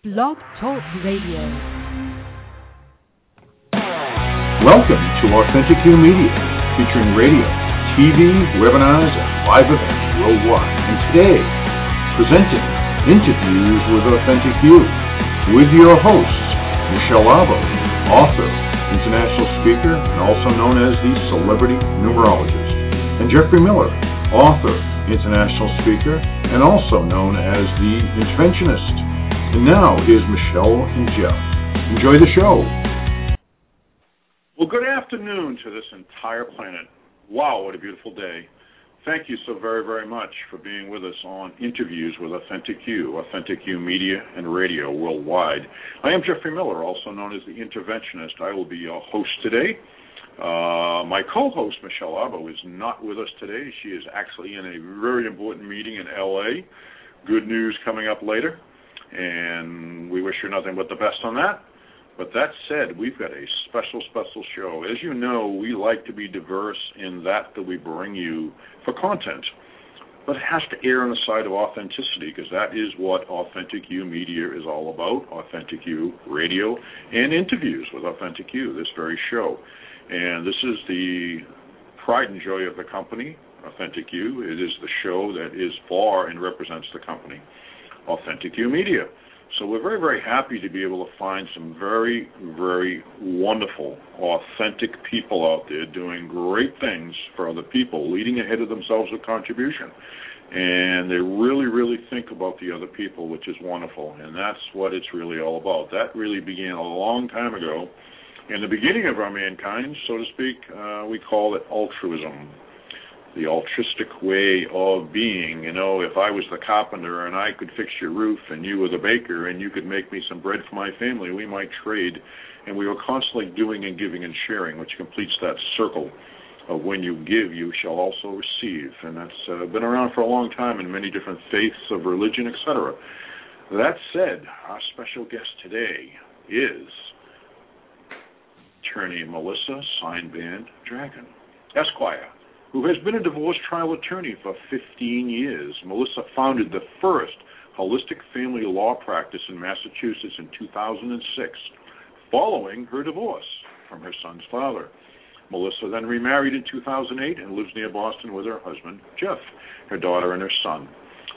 Blog Talk Radio. Welcome to Authentic You Media, featuring radio, TV, webinars, and live events worldwide. And today, presenting interviews with Authentic You, with your hosts, Michelle Arbeau, author, international speaker, and also known as the celebrity numerologist, and Jeffrey Miller, author, international speaker, and also known as the interventionist. And now, here's Michelle and Jeff. Enjoy the show. Well, good afternoon to this entire planet. Wow, what a beautiful day. Thank you so very, very much for being with us on Interviews with Authentic You, Authentic You Media and Radio worldwide. I am Jeffrey Miller, also known as the Interventionist. I will be your host today. Uh, my co-host, Michelle Arbeau, is not with us today. She is actually in a very important meeting in L.A. Good news coming up later, and we wish her nothing but the best on that. But that said, we've got a special, special show. As you know, we like to be diverse in that that we bring you for content. But it has to err on the side of authenticity because that is what Authentic You Media is all about. Authentic You Radio and interviews with Authentic You, this very show. And this is the pride and joy of the company, Authentic You. It is the show that is for and represents the company, Authentic You Media. So we're very, very happy to be able to find some very, very wonderful, authentic people out there doing great things for other people, leading ahead of themselves with contribution. And they really, really think about the other people, which is wonderful. And that's what it's really all about. That really began a long time ago. In the beginning of our mankind, so to speak, uh, we call it altruism the altruistic way of being. You know, if I was the carpenter and I could fix your roof and you were the baker and you could make me some bread for my family, we might trade. And we were constantly doing and giving and sharing, which completes that circle of when you give, you shall also receive. And that's uh, been around for a long time in many different faiths of religion, etc. That said, our special guest today is attorney Melissa Sindeband Dragon, Esquire who has been a divorce trial attorney for 15 years. Melissa founded the first holistic family law practice in Massachusetts in 2006, following her divorce from her son's father. Melissa then remarried in 2008 and lives near Boston with her husband, Jeff, her daughter, and her son.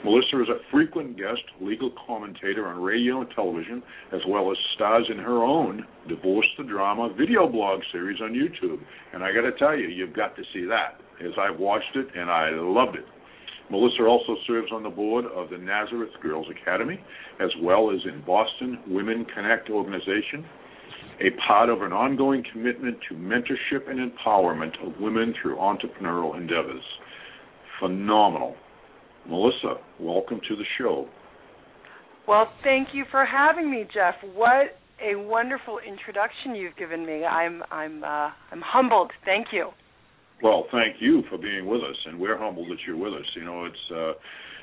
Melissa is a frequent guest legal commentator on radio and television, as well as stars in her own Divorce the Drama video blog series on YouTube. And I got to tell you, you've got to see that, as I've watched it and I loved it. Melissa also serves on the board of the Nazareth Girls Academy, as well as in Boston Women Connect organization, a part of an ongoing commitment to mentorship and empowerment of women through entrepreneurial endeavors. Phenomenal. Melissa, welcome to the show. Well, thank you for having me, Jeff. What a wonderful introduction you've given me. I'm I'm uh, I'm humbled. Thank you. Well, thank you for being with us, and we're humbled that you're with us. You know, it's uh,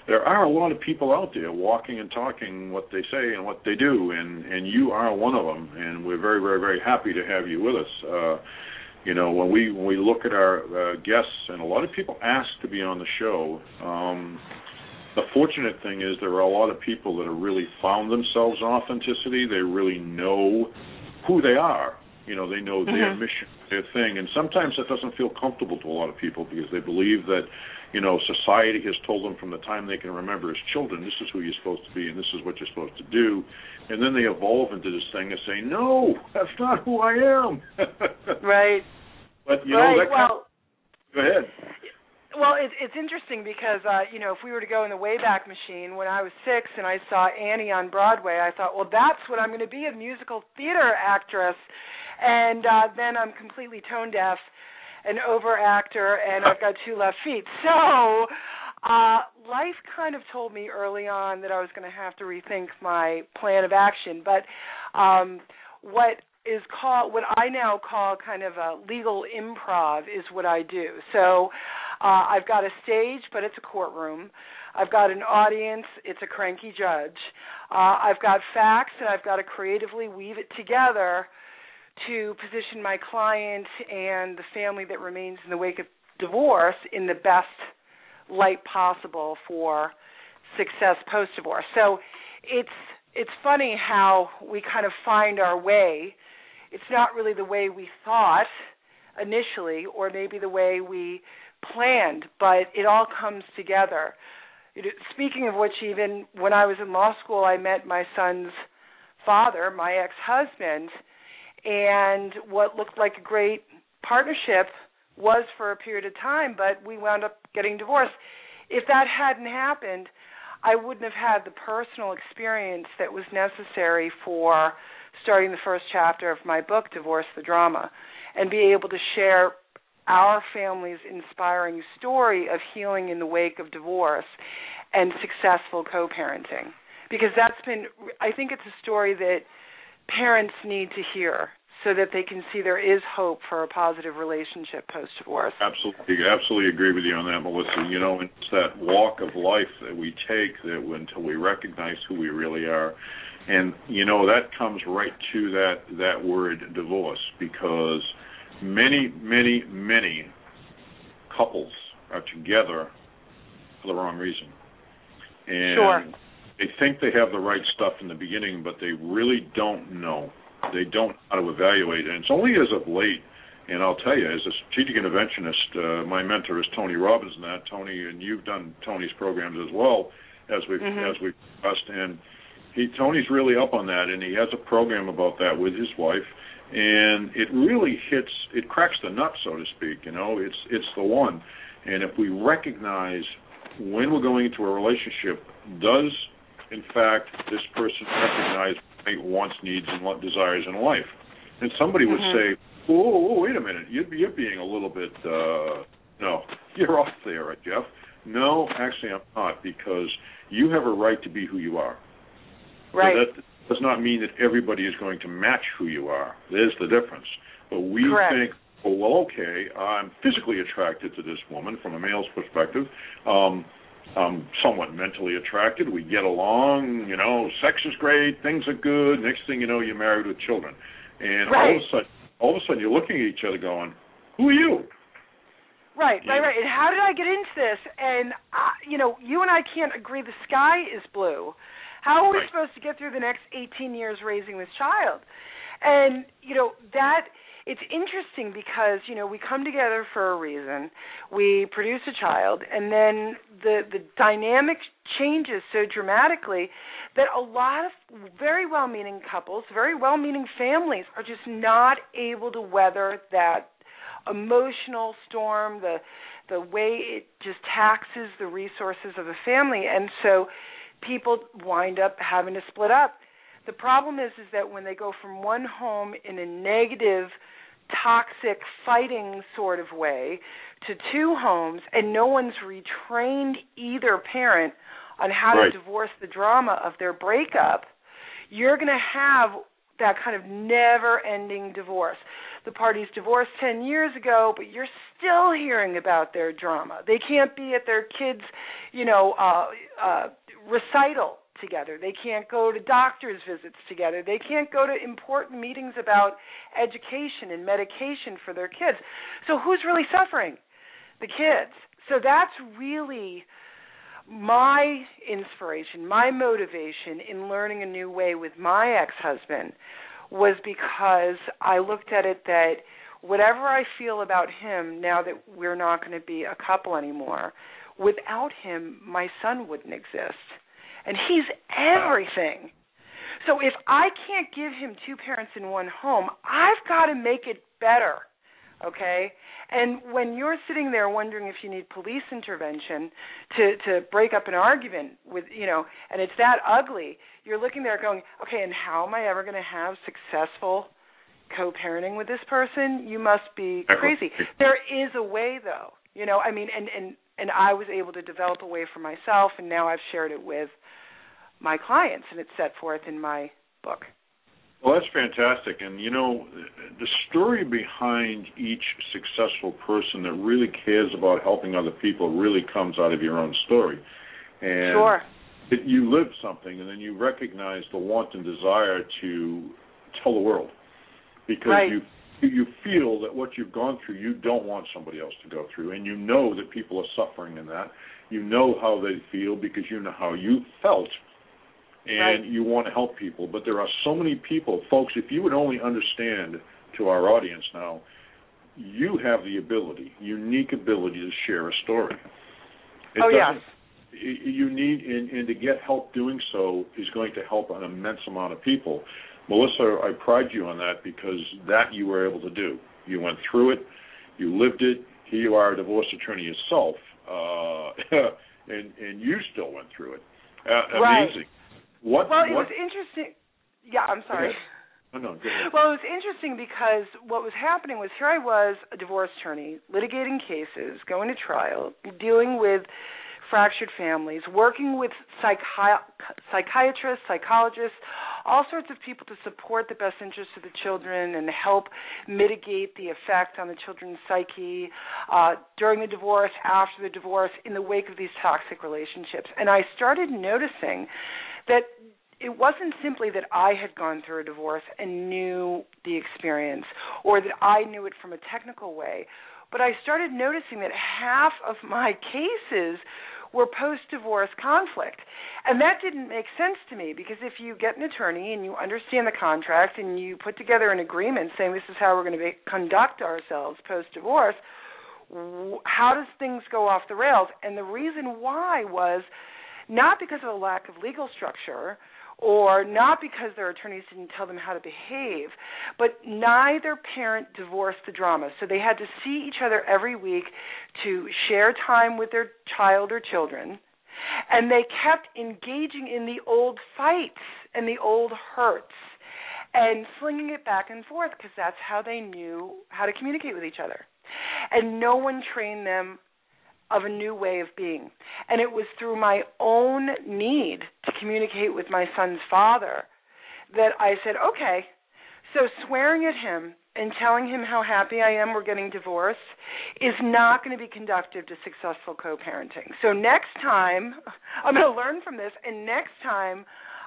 there are a lot of people out there walking and talking what they say and what they do, and and you are one of them, and we're very very very happy to have you with us. Uh, you know when we when we look at our uh, guests and a lot of people ask to be on the show um the fortunate thing is there are a lot of people that have really found themselves in authenticity they really know who they are you know they know their Mhm. mission their thing and sometimes that doesn't feel comfortable to a lot of people because they believe that you know society has told them from the time they can remember as children this is who you're supposed to be and this is what you're supposed to do and then they evolve into this thing and say no that's not who i am Right. but you right. know that kind well, Go ahead. well, it, it's interesting because uh, you know if we were to go in the Wayback Machine when I was six and I saw Annie on Broadway, I thought, well, that's what I'm going to be a musical theater actress, and uh, then I'm completely tone deaf, an over actor, and I've got two left feet. So. Uh, life kind of told me early on that I was going to have to rethink my plan of action. But um, what is called what I now call kind of a legal improv is what I do. So uh, I've got a stage, but it's a courtroom. I've got an audience, it's a cranky judge. Uh, I've got facts, and I've got to creatively weave it together to position my client and the family that remains in the wake of divorce in the best light possible for success post divorce. So it's it's funny how we kind of find our way. It's not really the way we thought initially or maybe the way we planned, but it all comes together. Speaking of which, even when I was in law school, I met my son's father, my ex husband, and what looked like a great partnership was for a period of time, but we wound up getting divorced. If that hadn't happened, I wouldn't have had the personal experience that was necessary for starting the first chapter of my book, Divorce the Drama, and be able to share our family's inspiring story of healing in the wake of divorce and successful co parenting. Because that's been, I think it's a story that parents need to hear so that they can see there is hope for a positive relationship post divorce. Absolutely, absolutely agree with you on that, Melissa. You know, it's that walk of life that we take that until we recognize who we really are, and you know that comes right to that that word divorce because many, many, many couples are together for the wrong reason, and sure. They think they have the right stuff in the beginning, but they really don't know they don't know how to evaluate. And it's only as of late, and I'll tell you, as a strategic interventionist, uh, my mentor is Tony Robbins. And that Tony, and you've done Tony's programs as well as we've mm-hmm. as we've discussed. And he Tony's really up on that, and he has a program about that with his wife. And it really hits, it cracks the nut, so to speak. You know, it's it's the one. And if we recognize when we're going into a relationship, does in fact this person recognize wants, needs, and desires in life. And somebody would mm-hmm. say, "Oh, wait a minute, you're, you're being a little bit uh, no, you're off there, Jeff." No, actually, I'm not because you have a right to be who you are. Right. So that does not mean that everybody is going to match who you are. There's the difference. But we Correct. think, oh, well, okay, I'm physically attracted to this woman from a male's perspective. Um, um somewhat mentally attracted. We get along, you know, sex is great, things are good. Next thing you know, you're married with children, and right. all of a sudden, all of a sudden, you're looking at each other, going, "Who are you?" Right, right, right. And how did I get into this? And uh, you know, you and I can't agree the sky is blue. How are we right. supposed to get through the next 18 years raising this child? And you know that it's interesting because you know we come together for a reason. We produce a child and then the the dynamic changes so dramatically that a lot of very well meaning couples very well meaning families are just not able to weather that emotional storm the the way it just taxes the resources of a family. And so people wind up having to split up the problem is is that when they go from one home in a negative toxic fighting sort of way to two homes and no one's retrained either parent on how right. to divorce the drama of their breakup, you're going to have that kind of never ending divorce. The parties divorced 10 years ago, but you're still hearing about their drama. They can't be at their kids, you know, uh uh recital together. They can't go to doctor's visits together. They can't go to important meetings about education and medication for their kids. So who's really suffering? The kids. So that's really my inspiration, my motivation in learning a new way with my ex-husband was because I looked at it that whatever I feel about him now that we're not going to be a couple anymore, without him my son wouldn't exist and he's everything. So if I can't give him two parents in one home, I've got to make it better. Okay? And when you're sitting there wondering if you need police intervention to to break up an argument with, you know, and it's that ugly, you're looking there going, "Okay, and how am I ever going to have successful co-parenting with this person? You must be crazy." There is a way though. You know, I mean, and and and I was able to develop a way for myself, and now I've shared it with my clients, and it's set forth in my book. Well, that's fantastic. And you know, the story behind each successful person that really cares about helping other people really comes out of your own story. And sure. It, you live something, and then you recognize the want and desire to tell the world because right. you you feel that what you've gone through, you don't want somebody else to go through, and you know that people are suffering in that. You know how they feel because you know how you felt and right. you want to help people. But there are so many people, folks. If you would only understand to our audience now, you have the ability, unique ability to share a story. It oh yes. You need, and, and to get help doing so is going to help an immense amount of people. Melissa, I pride you on that because that you were able to do. You went through it, you lived it. Here you are, a divorce attorney yourself, uh, and and you still went through it. Uh, right. Amazing. What? Well, it was interesting. Yeah, I'm sorry. Oh, no. Well, it was interesting because what was happening was here I was, a divorce attorney, litigating cases, going to trial, dealing with fractured families, working with psychi- psychiatrists, psychologists, all sorts of people to support the best interests of the children and help mitigate the effect on the children's psyche uh, during the divorce, after the divorce, in the wake of these toxic relationships. And I started noticing that it wasn't simply that I had gone through a divorce and knew the experience or that I knew it from a technical way, but I started noticing that half of my cases were post divorce conflict. And that didn't make sense to me because if you get an attorney and you understand the contract and you put together an agreement saying this is how we're going to be, conduct ourselves post divorce, how does things go off the rails? And the reason why was not because of a lack of legal structure or not because their attorneys didn't tell them how to behave, but neither parent divorced the drama. So they had to see each other every week to share time with their child or children, and they kept engaging in the old fights and the old hurts and slinging it back and forth because that's how they knew how to communicate with each other. And no one trained them of a new way of being. And it was through my own need to communicate with my son's father that I said, okay, so swearing at him and telling him how happy I am we're getting divorced is not going to be conductive to successful co parenting. So next time, I'm going to learn from this, and next time,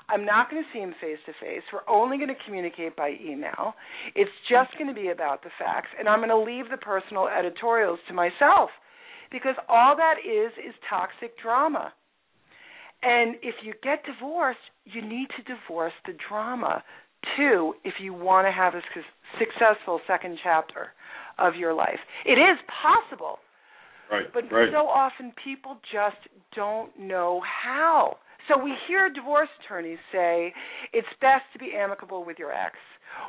I'm not going to see him face to face. We're only going to communicate by email. It's just going to be about the facts, and I'm going to leave the personal editorials to myself because all that is is toxic drama. And if you get divorced, you need to divorce the drama too if you want to have a successful second chapter of your life. It is possible. Right, but right. so often people just don't know how. So we hear divorce attorneys say it's best to be amicable with your ex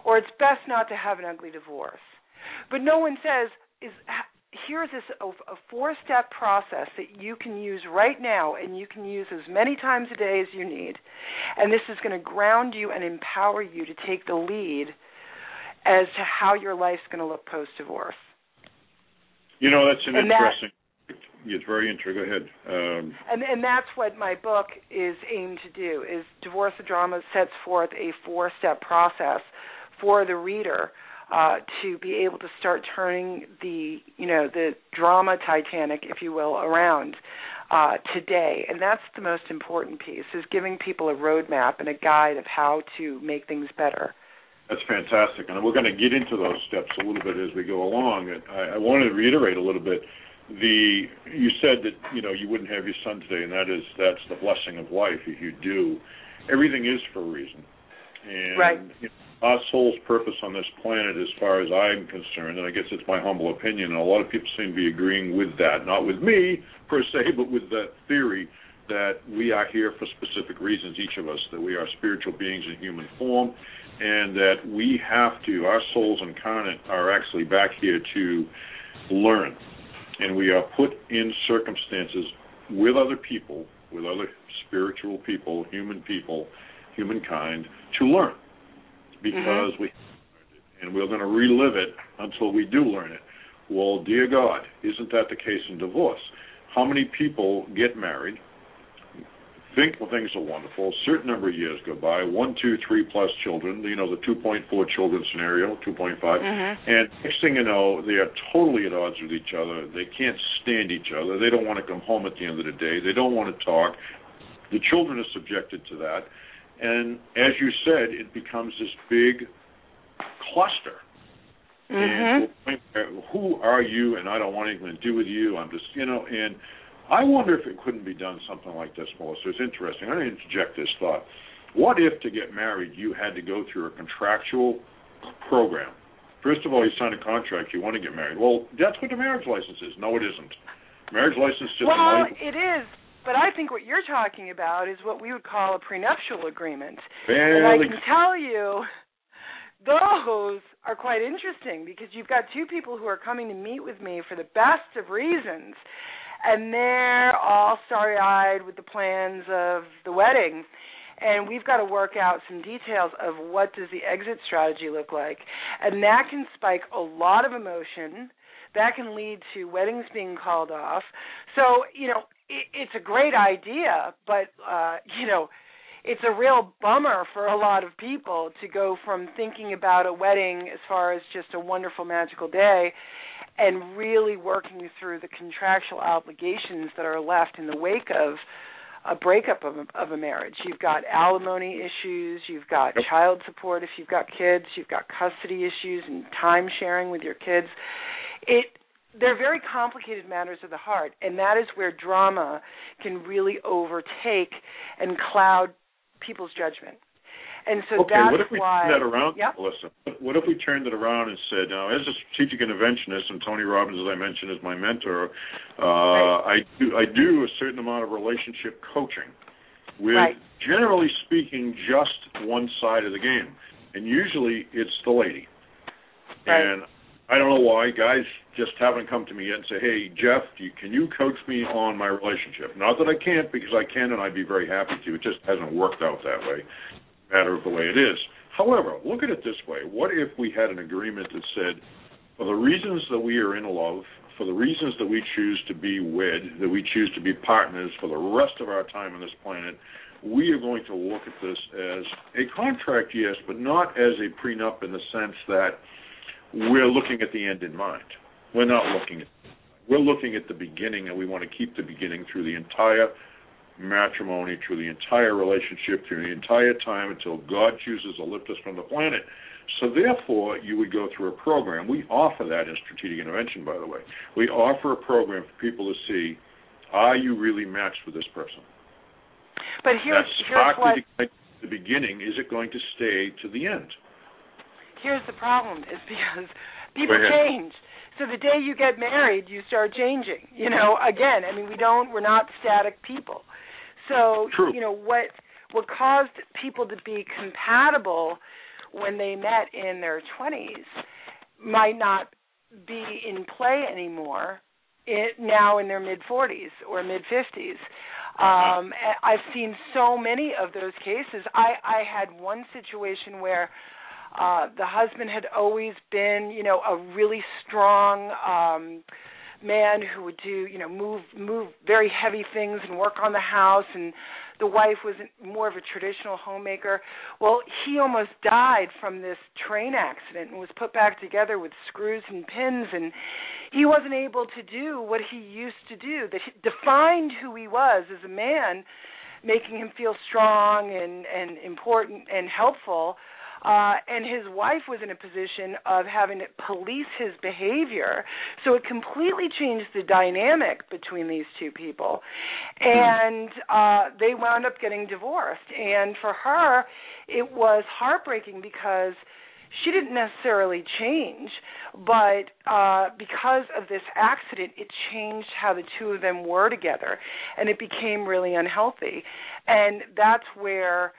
or it's best not to have an ugly divorce. But no one says is here's this a, four step process that you can use right now and you can use as many times a day as you need and this is going to ground you and empower you to take the lead as to how your life's going to look post divorce you know that's an and interesting that, it's very interesting go ahead um, and and that's what my book is aimed to do is divorce the drama sets forth a four step process for the reader uh, to be able to start turning the you know the drama Titanic, if you will, around uh, today. And that's the most important piece: is giving people a roadmap and a guide of how to make things better. That's fantastic, and we're going to get into those steps a little bit as we go along. I, I want to reiterate a little bit. The you said that you know you wouldn't have your son today, and that is that's the blessing of life. If you do, everything is for a reason. And, right. You know, our soul's purpose on this planet, as far as I'm concerned, and I guess it's my humble opinion, and a lot of people seem to be agreeing with that, not with me per se, but with that theory that we are here for specific reasons, each of us, that we are spiritual beings in human form, and that we have to, our souls incarnate are actually back here to learn. And we are put in circumstances with other people, with other spiritual people, human people, humankind, to learn because mm-hmm. we and we're going to relive it until we do learn it. Well, dear God, isn't that the case in divorce? How many people get married, think well, things are wonderful, a certain number of years go by, one, two, three plus children, you know, the 2.4 children scenario, 2.5, Mm-hmm. and next thing you know, they are totally at odds with each other. They can't stand each other. They don't want to come home at the end of the day. They don't want to talk. The children are subjected to that. And as you said, it becomes this big cluster. Mhm. And who are you? And I don't want anything to do with you. I'm just, you know, and I wonder if it couldn't be done something like this, Melissa. It's interesting. I'm going to interject this thought. What if to get married you had to go through a contractual program? First of all, you sign a contract, you want to get married. Well, that's what the marriage license is. No, it isn't. Marriage license just Well, it is, but I think what you're talking about is what we would call a prenuptial agreement. And I can tell you, those are quite interesting because you've got two people who are coming to meet with me for the best of reasons, and they're all starry eyed with the plans of the wedding. And we've got to work out some details of what does the exit strategy look like. And that can spike a lot of emotion. That can lead to weddings being called off. So, you know, it, it's a great idea, but uh, you know, it's a real bummer for a lot of people to go from thinking about a wedding as far as just a wonderful magical day and really working through the contractual obligations that are left in the wake of a breakup of a, of a marriage. You've got alimony issues, you've got child support if you've got kids, you've got custody issues and time sharing with your kids. It they're very complicated matters of the heart, and that is where drama can really overtake and cloud people's judgment. And so okay, that's what if we why turned that around, Yep. Melissa? What if we turned it around and said, now, as a strategic interventionist, and Tony Robbins, as I mentioned, is my mentor, uh, I do I do a certain amount of relationship coaching with, Right. generally speaking, just one side of the game, and usually it's the lady. Right. And I don't know why guys just haven't come to me yet and say, "Hey, Jeff, you, can you coach me on my relationship?" Not that I can't, because I can, and I'd be very happy to. It just hasn't worked out that way. Matter of the way it is. However, look at it this way: What if we had an agreement that said, for the reasons that we are in love, for the reasons that we choose to be wed, that we choose to be partners for the rest of our time on this planet, we are going to look at this as a contract, yes, but not as a prenup in the sense that we're looking at the end in mind. We're not looking at we're looking at the beginning and we want to keep the beginning through the entire matrimony, through the entire relationship, through the entire time until God chooses to lift us from the planet. So therefore, you would go through a program. We offer that in strategic intervention, by the way. We offer a program for people to see, are you really matched with this person? But here's that here's what the beginning, is it going to stay to the end? Here's the problem is because people change. So the day you get married, you start changing. You know, again, I mean, we don't, we're not static people. So, True. you know, what what caused people to be compatible when they met in their 20s might not be in play anymore it, now in their mid 40s or mid 50s. Um, I've seen so many of those cases. I, I had one situation where uh, the husband had always been, you know, a really strong um, man who would do, you know, move move very heavy things and work on the house and the wife was more of a traditional homemaker. Well, he almost died from this train accident and was put back together with screws and pins and he wasn't able to do what he used to do that defined who he was as a man, making him feel strong and and important and helpful uh, and his wife was in a position of having to police his behavior. So it completely changed the dynamic between these two people. And uh, they wound up getting divorced. And for her, it was heartbreaking because she didn't necessarily change, but uh, because of this accident, it changed how the two of them were together, and it became really unhealthy. And that's where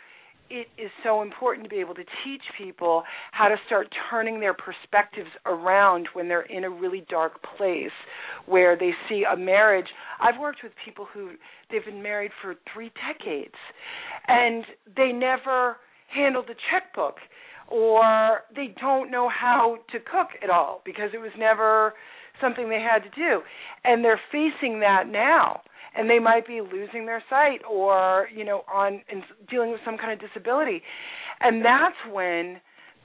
it is so important to be able to teach people how to start turning their perspectives around when they're in a really dark place where they see a marriage. I've worked with people who they've been married for 3 decades and they never handled the checkbook or they don't know how to cook at all because it was never something they had to do. And they're facing that now. And they might be losing their sight or you know on dealing with some kind of disability. And that's when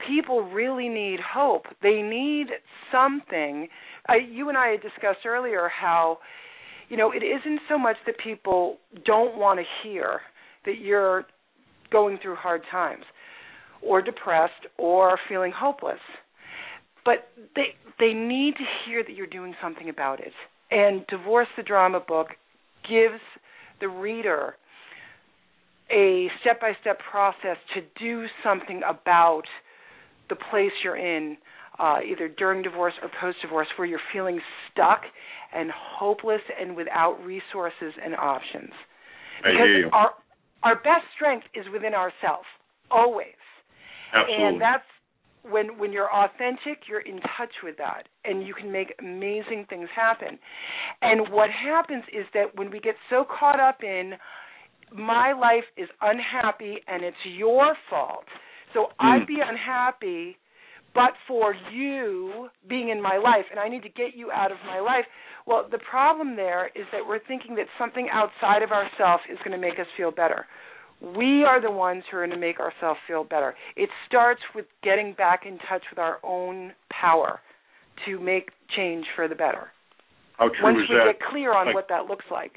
people really need hope. They need something. You and I had discussed earlier how you know it isn't so much that people don't want to hear that you're going through hard times or depressed or feeling hopeless but they they need to hear that you're doing something about it and divorce the drama book gives the reader a step by step process to do something about the place you're in, uh, either during divorce or post divorce, where you're feeling stuck and hopeless and without resources and options. Because our our best strength is within ourselves, always. Absolutely. And that's when when you're authentic, you're in touch with that, and you can make amazing things happen. And what happens is that when we get so caught up in my life is unhappy and it's your fault, so. I'd mm. be unhappy, but for you being in my life, and I need to get you out of my life. Well, the problem there is that we're thinking that something outside of ourselves is going to make us feel better. We are the ones who are going to make ourselves feel better. It starts with getting back in touch with our own power to make change for the better. How true Once is we that? get clear on Like- what that looks like.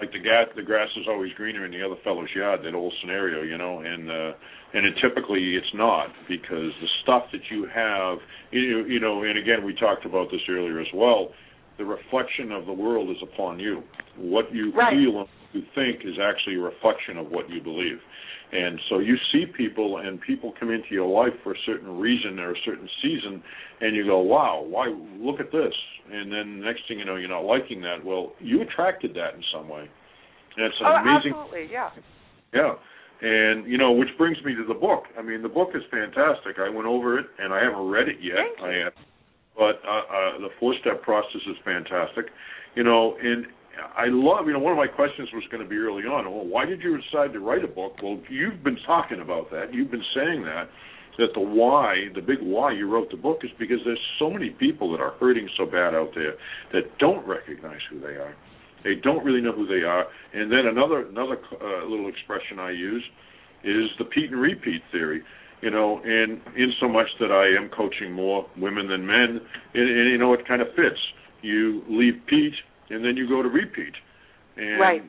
like the gas the grass is always greener in the other fellow's yard that old scenario you know and uh and it typically it's not because the stuff that you have you, you know and again we talked about this earlier as well the reflection of the world is upon you what you Right. feel and you think is actually a reflection of what you believe and so you see people and people come into your life for a certain reason or a certain season and you go wow why look at this and then next thing you know you're not liking that well you attracted that in some way and it's an oh, amazing absolutely, yeah. yeah. And you know, which brings me to the book. I mean, the book is fantastic. I went over it, and I haven't read it yet. Thank you. I have, but uh, uh, the four-step process is fantastic. You know, and I love. You know, one of my questions was going to be early on. Well, why did you decide to write a book? Well, you've been talking about that. You've been saying that that the why, the big why you wrote the book is because there's so many people that are hurting so bad out there that don't recognize who they are. They don't really know who they are. And then another another uh, little expression I use is the Pete and repeat theory. You know, and in so much that I am coaching more women than men, and, and you know it kind of fits. You leave Pete, and then you go to repeat, and Right.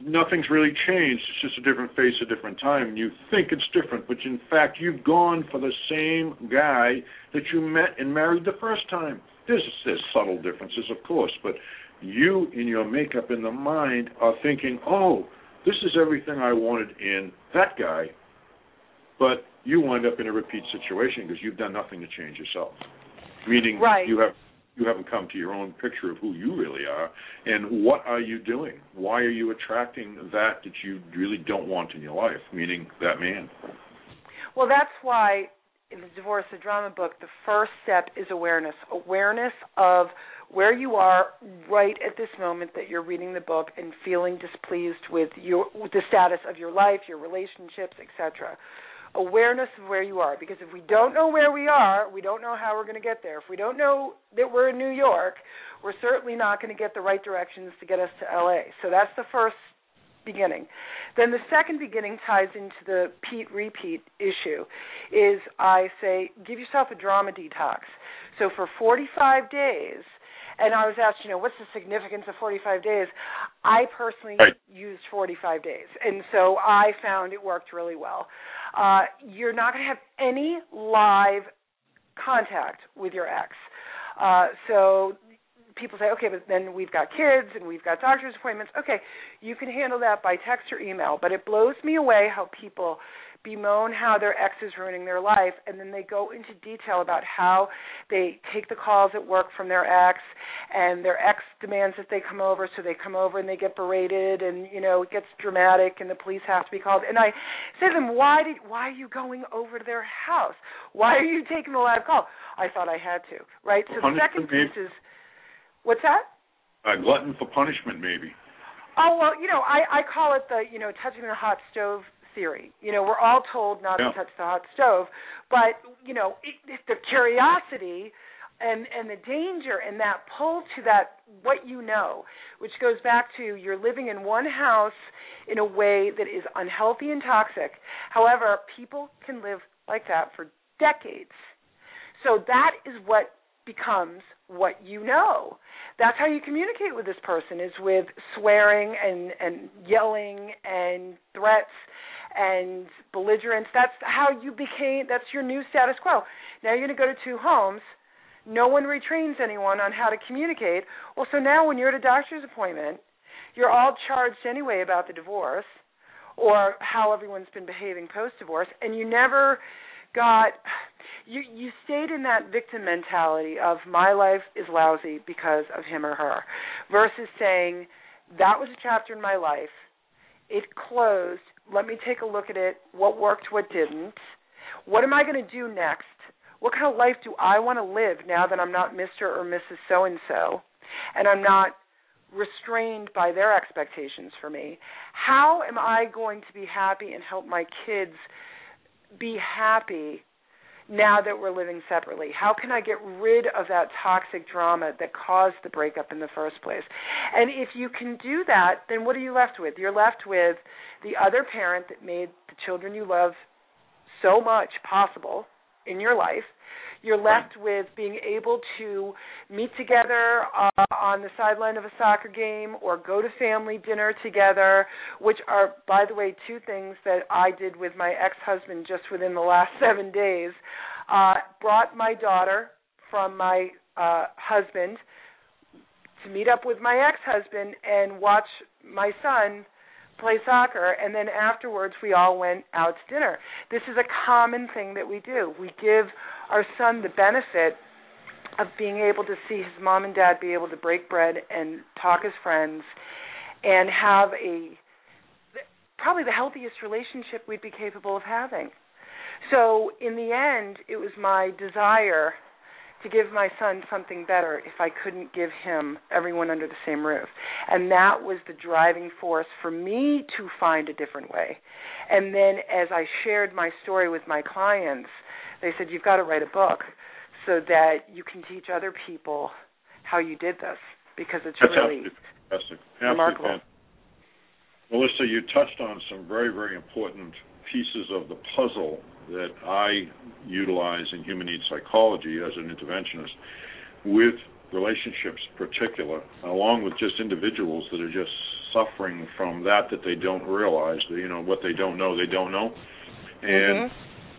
nothing's really changed. It's just a different face, a different time. And you think it's different, but in fact, you've gone for the same guy that you met and married the first time. There's there's subtle differences, of course, but you in your makeup in the mind are thinking, "Oh, this is everything I wanted in that guy," but you wind up in a repeat situation because you've done nothing to change yourself. Meaning, Right. you have you haven't come to your own picture of who you really are and what are you doing why are you attracting that that you really don't want in your life meaning that man Well, that's why in the Divorce the Drama book, the first step is awareness. Awareness of where you are right at this moment that you're reading the book and feeling displeased with your with the status of your life, your relationships, etc. Awareness of where you are because if we don't know where we are, we don't know how we're going to get there. If we don't know that we're in New York, we're certainly not going to get the right directions to get us to LA. So that's the first beginning. Then the second beginning ties into the Pete repeat issue is I say give yourself a drama detox. So for 45 days and I was asked, you know, what's the significance of 45 days? I personally Right. used 45 days, and so I found it worked really well. Uh, you're not going to have any live contact with your ex. Uh, so people say, okay, but then we've got kids and we've got doctor's appointments. Okay, you can handle that by text or email, but it blows me away how people bemoan how their ex is ruining their life and then they go into detail about how they take the calls at work from their ex and their ex demands that they come over so they come over and they get berated and you know it gets dramatic and the police have to be called. And I say to them why did why are you going over to their house? Why are you taking the live call? I thought I had to right? So the second piece is what's that? A glutton for punishment maybe. Oh well, you know, I I call it the you know touching the hot stove theory. You know, we're all told not Yeah. to touch the hot stove, but you know, it, it, the curiosity and and the danger and that pull to that what you know which goes back to you're living in one house in a way that is unhealthy and toxic however people can live like that for decades so that is what becomes what you know that's how you communicate with this person is with swearing and and yelling and threats and belligerence that's how you became that's your new status quo. Now you're going to go to two homes. No one retrains anyone on how to communicate. Well, so now when you're at a doctor's appointment, you're all charged anyway about the divorce or how everyone's been behaving post divorce and you never got you you stayed in that victim mentality of my life is lousy because of him or her versus saying that was a chapter in my life. It closed let me take a look at it what worked what didn't what am i going to do next what kind of life do I want to live now that I'm not Mr. or Mrs. So and so, and I'm not restrained by their expectations for me? How am I going to be happy and help my kids be happy now that we're living separately? How can I get rid of that toxic drama that caused the breakup in the first place? And if you can do that, then what are you left with? You're left with the other parent that made the children you love so much possible in your life. You're left with being able to meet together uh, on the sideline of a soccer game or go to family dinner together, which are, by the way, two things that I did with my ex husband just within the last seven days. Uh, brought my daughter from my uh, husband to meet up with my ex husband and watch my son play soccer, and then afterwards we all went out to dinner. This is a common thing that we do. We give our son the benefit of being able to see his mom and dad be able to break bread and talk as friends and have a probably the healthiest relationship we'd be capable of having. So in the end, it was my desire to give my son something better if I couldn't give him everyone under the same roof. And that was the driving force for me to find a different way. And then as I shared my story with my clients, they said, You've got to write a book so that you can teach other people how you did this because it's That's really fantastic. remarkable. Fantastic. Melissa, you touched on some very, very important pieces of the puzzle that I utilize in human needs psychology as an interventionist with relationships particular, along with just individuals that are just suffering from that that they don't realize, that, you know, what they don't know, they don't know. And mm-hmm.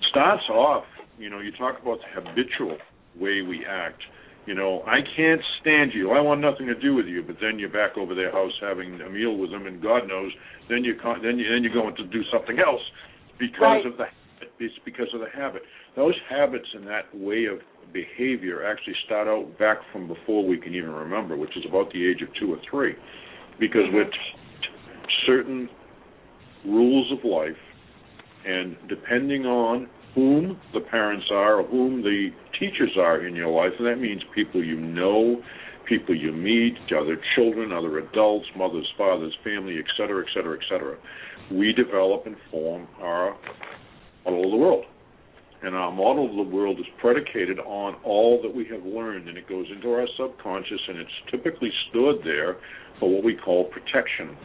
starts off, you know, you talk about the habitual way we act. You know, I can't stand you. I want nothing to do with you. But then you're back over their house having a meal with them, and God knows, then you can't, then you then you're going to do something else because right. of the it's because of the habit. Those habits and that way of behavior actually start out back from before we can even remember, which is about the age of two or three, because we're taught certain rules of life, and depending on whom the parents are, or whom the teachers are in your life, and that means people you know, people you meet, other children, other adults, mothers, fathers, family, et cetera, et cetera, et cetera. We develop and form our model of the world. And our model of the world is predicated on all that we have learned, and it goes into our subconscious, and it's typically stored there for what we call protection,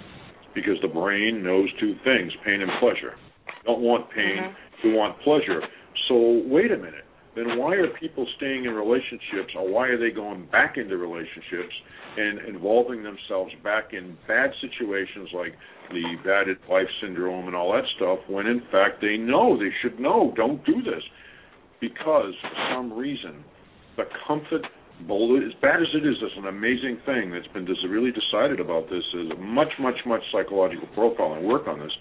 because the brain knows two things: pain and pleasure. Don't want pain, mm-hmm. you want pleasure. So wait a minute. Then why are people staying in relationships, or why are they going back into relationships and involving themselves back in bad situations like the bad wife syndrome and all that stuff when in fact they know they should know don't do this because for some reason the comfort as bad as it is it's an amazing thing that's been really decided about this is much much much psychological profiling work on this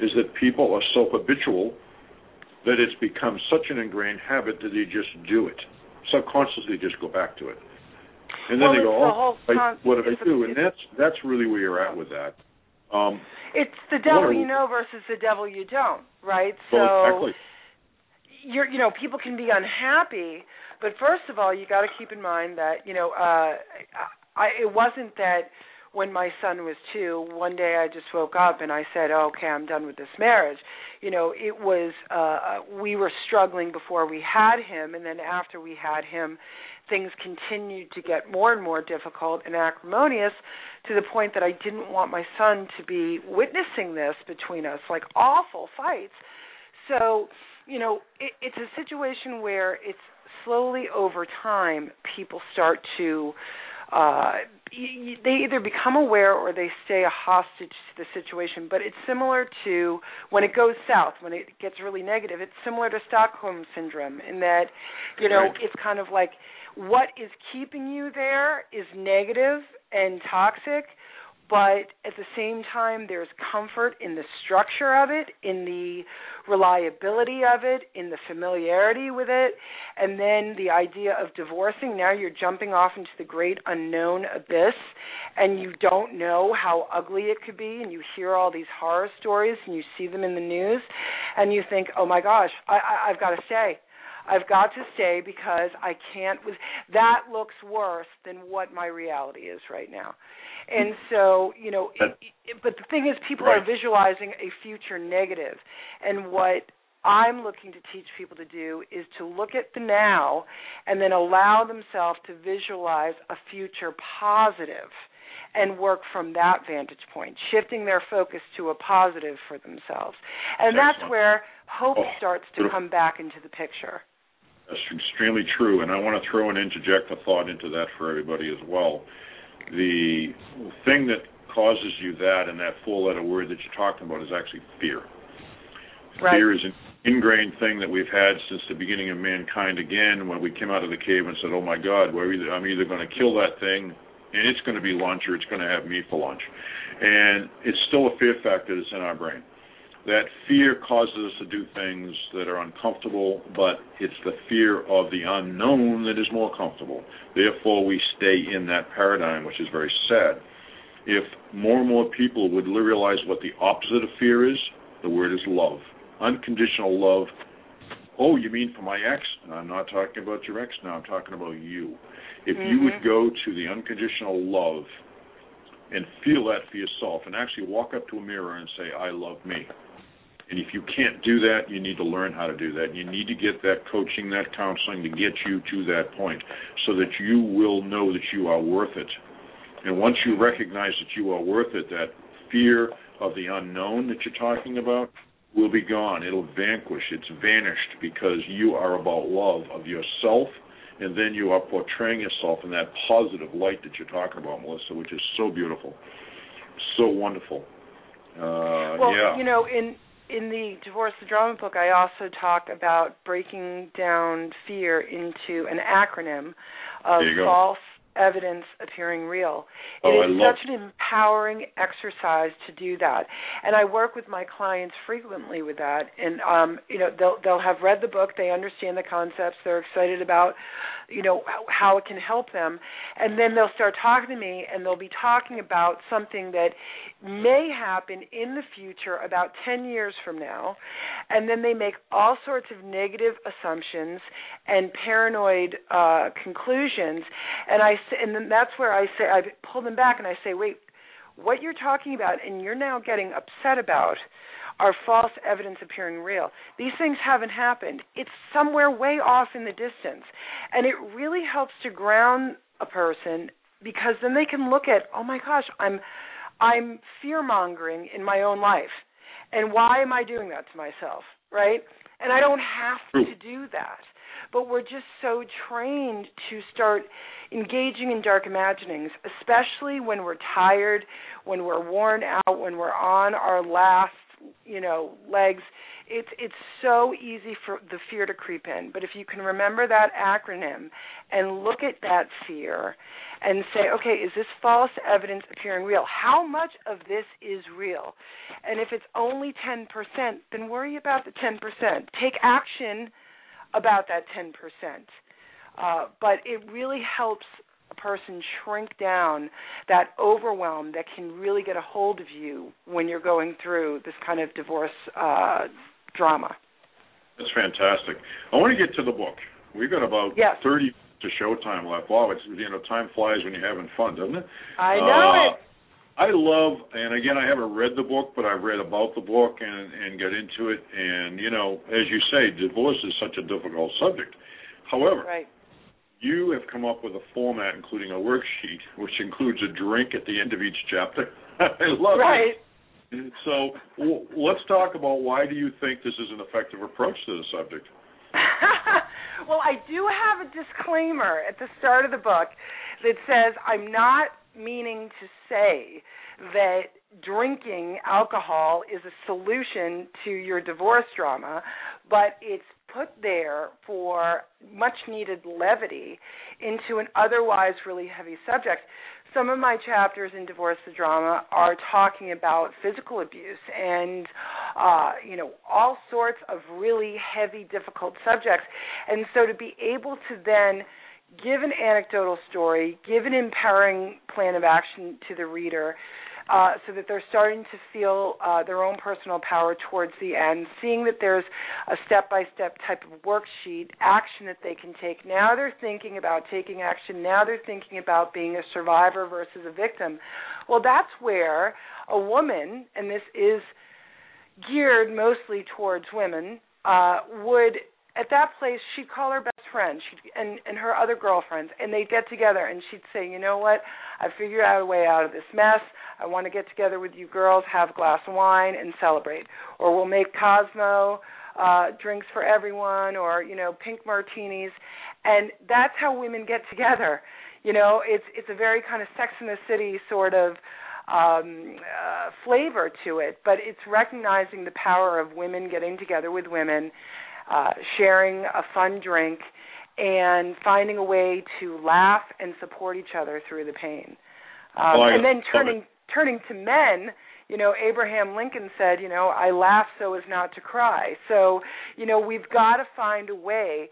is that people are so habitual that it's become such an ingrained habit that they just do it subconsciously just go back to it and then well, they go oh I, what did i do and that's that's really where you're at with that um, it's the devil you know versus the devil you don't, right? So so exactly. you're you know people can be unhappy, but first of all you got to keep in mind that you know uh, I, it wasn't that when my son was two, one day I just woke up and I said, oh, "Okay, I'm done with this marriage." You know, it was uh we were struggling before we had him and then after we had him, things continued to get more and more difficult and acrimonious to the point that I didn't want my son to be witnessing this between us, like awful fights. So, you know, it, it's a situation where it's slowly over time people start to uh they either become aware or they stay a hostage to the situation but it's similar to when it goes south when it gets really negative it's similar to stockholm syndrome in that you know Right. it's kind of like what is keeping you there is negative and toxic but at the same time there's comfort in the structure of it in the reliability of it in the familiarity with it and then the idea of divorcing. Now you're jumping off into the great unknown abyss and you don't know how ugly it could be and you hear all these horror stories and you see them in the news and you think oh my gosh i, I i've got to stay I've got to stay because I can't. With that looks worse than what my reality is right now, and so you know. It, it, but the thing is, people are visualizing a future negative, and what I'm looking to teach people to do is to look at the now and then allow themselves to visualize a future positive and work from that vantage point, shifting their focus to a positive for themselves. And that's where hope Oh, starts to come back into the picture. That's extremely true, and I want to throw and interject a thought into that for everybody as well. The thing that causes you that and that four-letter word that you're talking about is actually fear. Right. Fear is an ingrained thing that we've had since the beginning of mankind. Again, when we came out of the cave and said, "Oh my God, we're either, I'm either going to kill that thing, and it's going to be lunch, or it's going to have me for lunch," and it's still a fear factor that's in our brain that fear causes us to do things that are uncomfortable, but it's the fear of the unknown that is more comfortable. Therefore, we stay in that paradigm, which is very sad. If more and more people would realize what the opposite of fear is, the word is love. Unconditional love. Oh, you mean for my ex? And I'm not talking about your ex now, I'm talking about you. If you would mm-hmm. go to the unconditional love and feel that for yourself and actually walk up to a mirror and say, I love me. And if you can't do that, you need to learn how to do that. You need to get that coaching, that counseling to get you to that point so that you will know that you are worth it. And once you recognize that you are worth it, that fear of the unknown that you're talking about will be gone. It'll vanquish. It's vanished because you are about love of yourself and then you are portraying yourself in that positive light that you're talking about, Melissa, which is so beautiful, so wonderful. Uh, well, yeah. you know, in in the Divorce the Drama book, I also talk about breaking down fear into an acronym of There you go. false evidence appearing real. It Oh, is such an empowering exercise to do that. And I work with my clients frequently with that and um you know they'll they'll have read the book, they understand the concepts, they're excited about you know how, it can help them. And then they'll start talking to me and they'll be talking about something that may happen in the future about 10 years from now. And then they make all sorts of negative assumptions and paranoid uh conclusions. And I and then that's where I say I pull them back and I say wait what you're talking about and you're now getting upset about are false evidence appearing real. These things haven't happened. It's somewhere way off in the distance. And it really helps to ground a person because then they can look at, oh my gosh, I'm I'm fear mongering in my own life. And why am I doing that to myself? Right? And I don't have to do that. But we're just so trained to start engaging in dark imaginings, especially when we're tired, when we're worn out, when we're on our last, you know, legs. It's it's so easy for the fear to creep in. But if you can remember that acronym and look at that fear and say, okay, is this false evidence appearing real? How much of this is real? And if it's only 10%, then worry about the 10%. Take action about that 10%. Uh, but it really helps person shrink down that overwhelm that can really get a hold of you when you're going through this kind of divorce uh, drama. That's fantastic. I want to get to the book. We've got about Yes. 30 to showtime left. Wow, it's you know time flies when you're having fun, doesn't it? I know Uh, it. I love, and again, I haven't read the book, but I've read about the book and and got into it. And you know, as you say, divorce is such a difficult subject. However, right. You have come up with a format, including a worksheet, which includes a drink at the end of each chapter. I love right. it. So w- let's talk about why do you think this is an effective approach to the subject? well, I do have a disclaimer at the start of the book that says I'm not meaning to say that drinking alcohol is a solution to your divorce drama, but it's put there for much needed levity into an otherwise really heavy subject. Some of my chapters in Divorce the Drama are talking about physical abuse and uh, you know all sorts of really heavy, difficult subjects. And so to be able to then give an anecdotal story, give an empowering plan of action to the reader, uh, so that they're starting to feel uh, their own personal power towards the end, seeing that there's a step by step type of worksheet, action that they can take. Now they're thinking about taking action. Now they're thinking about being a survivor versus a victim. Well, that's where a woman, and this is geared mostly towards women, uh, would at that place she'd call her friend she'd and and her other girlfriends and they'd get together and she'd say you know what? I figured out a way out of this mess. I want to get together with you girls have a glass of wine and celebrate. Or we'll make cosmo uh drinks for everyone or you know pink martinis. And that's how women get together. You know it's it's a very kind of sex in the city sort of um uh, flavor to it but it's recognizing the power of women getting together with women uh, sharing a fun drink, and finding a way to laugh and support each other through the pain. Um, and then turning turning to men, you know, Abraham Lincoln said, you know, I laugh so as not to cry. So, you know, we've got to find a way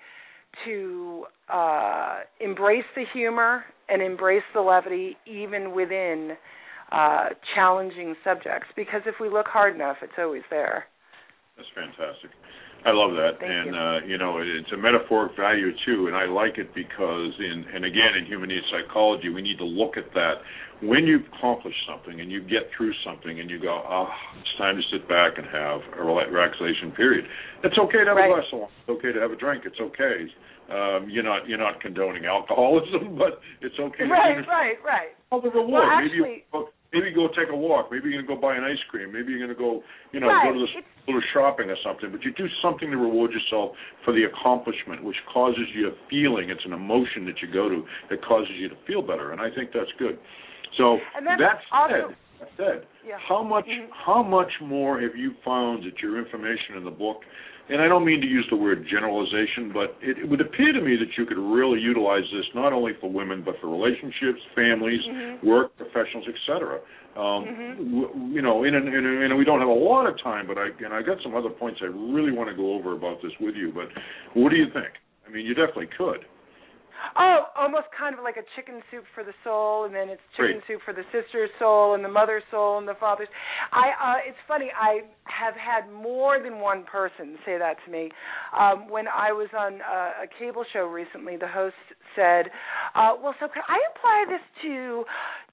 to uh, embrace the humor and embrace the levity even within uh, challenging subjects because if we look hard enough, it's always there. That's fantastic. I love that, Thank and you. uh, you know it's a metaphoric value too, and I like it because in and again in human needs psychology we need to look at that when you've accomplished something and you get through something and you go, ah, oh, it's time to sit back and have a relaxation period. It's okay to have right. a glass of wine. It's okay to have a drink. It's okay. Um, you're not you're not condoning alcoholism, but it's okay. Right, to right, right. Oh, the reward. Well, actually, maybe you, maybe go take a walk. Maybe you're gonna go buy an ice cream. Maybe you're gonna go, you know, right. go to the little shopping or something. But you do something to reward yourself for the accomplishment, which causes you a feeling. It's an emotion that you go to that causes you to feel better, and I think that's good. So that's that said, that said, yeah. how much mm-hmm. how much more have you found that your information in the book? And I don't mean to use the word generalization, but it, it would appear to me that you could really utilize this not only for women but for relationships, families, mm-hmm. work professionals, etc. Um, mm-hmm. w- you know, and, and, and we don't have a lot of time, but I and I got some other points I really want to go over about this with you. But what do you think? I mean, you definitely could. Oh, almost kind of like a chicken soup for the soul, and then it's chicken Great. soup for the sister's soul, and the mother's soul, and the father's. I. Uh, it's funny. I have had more than one person say that to me. Um, when I was on a, a cable show recently, the host said, uh, "Well, so could I apply this to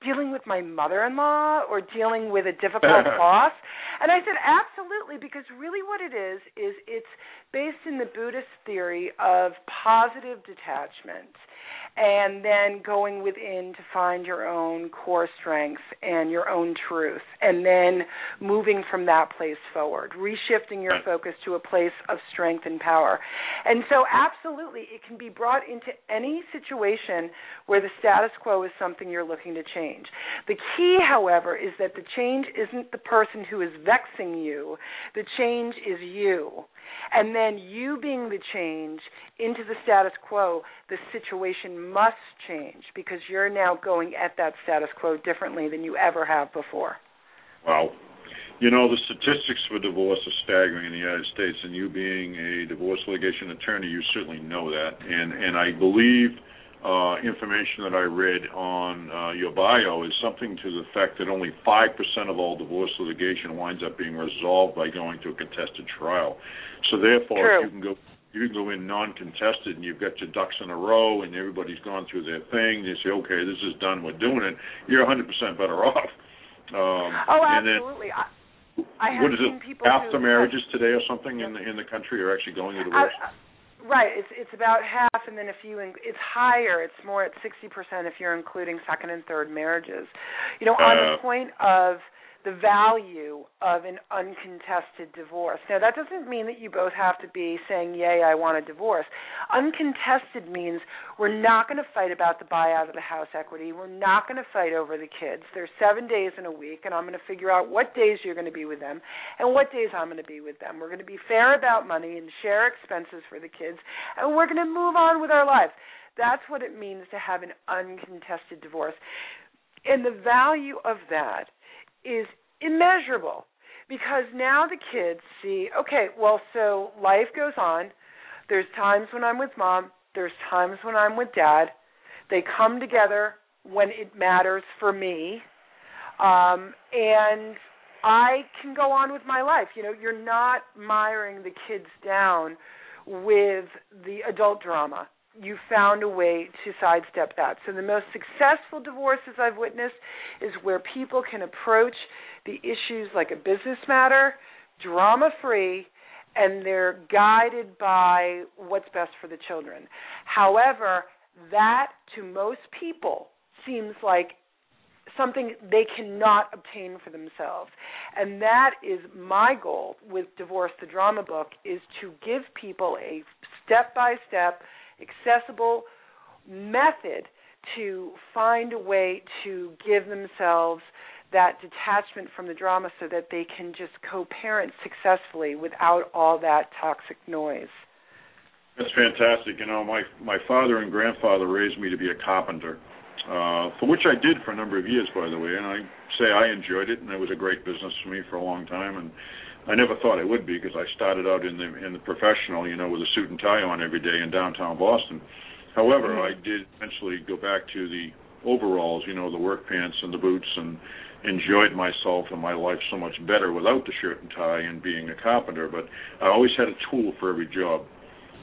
dealing with my mother-in-law or dealing with a difficult boss?" And I said, "Absolutely, because really, what it is is it's based in the Buddhist theory of positive detachment." And then going within to find your own core strengths and your own truth, and then moving from that place forward, reshifting your focus to a place of strength and power. And so, absolutely, it can be brought into any situation where the status quo is something you're looking to change. The key, however, is that the change isn't the person who is vexing you, the change is you. And then you being the change into the status quo, the situation must change because you're now going at that status quo differently than you ever have before. Wow. You know, the statistics for divorce are staggering in the United States, and you being a divorce litigation attorney, you certainly know that. And and I believe uh, information that I read on uh, your bio is something to the fact that only five percent of all divorce litigation winds up being resolved by going to a contested trial. So therefore, True. if you can go you can go in non-contested and you've got your ducks in a row and everybody's gone through their thing. You say, okay, this is done, we're doing it. You're 100% better off. Um, oh, and then- absolutely. I, I have what is seen it? Half who the marriages today or something in the in the country are actually going to divorce. I, I- right. It's it's about half, and then if you in, it's higher. It's more at sixty percent if you're including second and third marriages. You know, on Uh, the point of the value of an uncontested divorce. Now, that doesn't mean that you both have to be saying, "Yay, I want a divorce." Uncontested means we're not going to fight about the buyout of the house equity. We're not going to fight over the kids. There's seven days in a week, and I'm going to figure out what days you're going to be with them and what days I'm going to be with them. We're going to be fair about money and share expenses for the kids, and we're going to move on with our lives. That's what it means to have an uncontested divorce. And the value of that is immeasurable because now the kids see okay, well, so life goes on. There's times when I'm with mom, there's times when I'm with dad. They come together when it matters for me. Um, and I can go on with my life. You know, you're not miring the kids down with the adult drama. You found a way to sidestep that. So the most successful divorces I've witnessed is where people can approach the issues like a business matter, drama free, and they're guided by what's best for the children. However, that to most people seems like something they cannot obtain for themselves. And that is my goal with Divorce the Drama book is to give people a step by step accessible method to find a way to give themselves that detachment from the drama so that they can just co-parent successfully without all that toxic noise. That's fantastic. You know, my my father and grandfather raised me to be a carpenter, uh, for which I did for a number of years, by the way. And I say I enjoyed it, and it was a great business for me for a long time. And I never thought I would be because I started out in the in the professional, you know, with a suit and tie on every day in downtown Boston. However, Mm-hmm. I did eventually go back to the overalls, you know, the work pants and the boots, and enjoyed myself and my life so much better without the shirt and tie and being a carpenter. But I always had a tool for every job.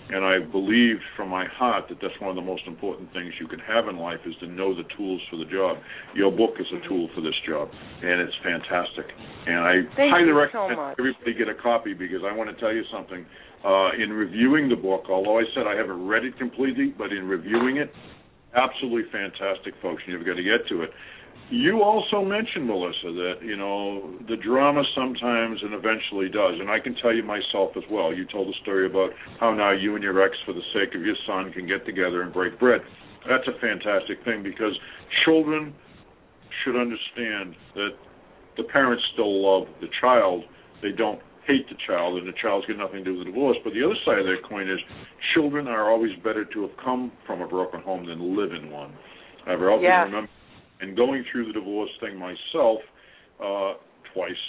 And I believed from my heart that that's one of the most important things you can have in life is to know the tools for the job. Your book is a tool for this job, and it's fantastic. And I Thank highly you so recommend everybody get a copy because I want to tell you something. Uh, in reviewing the book, although I said I haven't read it completely, but in reviewing it, absolutely fantastic, folks. And you've got to get to it. You also mentioned, Melissa, that you know the drama sometimes and eventually does, and I can tell you myself as well. You told a story about how now you and your ex, for the sake of your son, can get together and break bread. That's a fantastic thing because children should understand that the parents still love the child. They don't hate the child, and the child's got nothing to do with the divorce. But the other side of that coin is children are always better to have come from a broken home than live in one. I've often Yes. remember and going through the divorce thing myself uh, twice,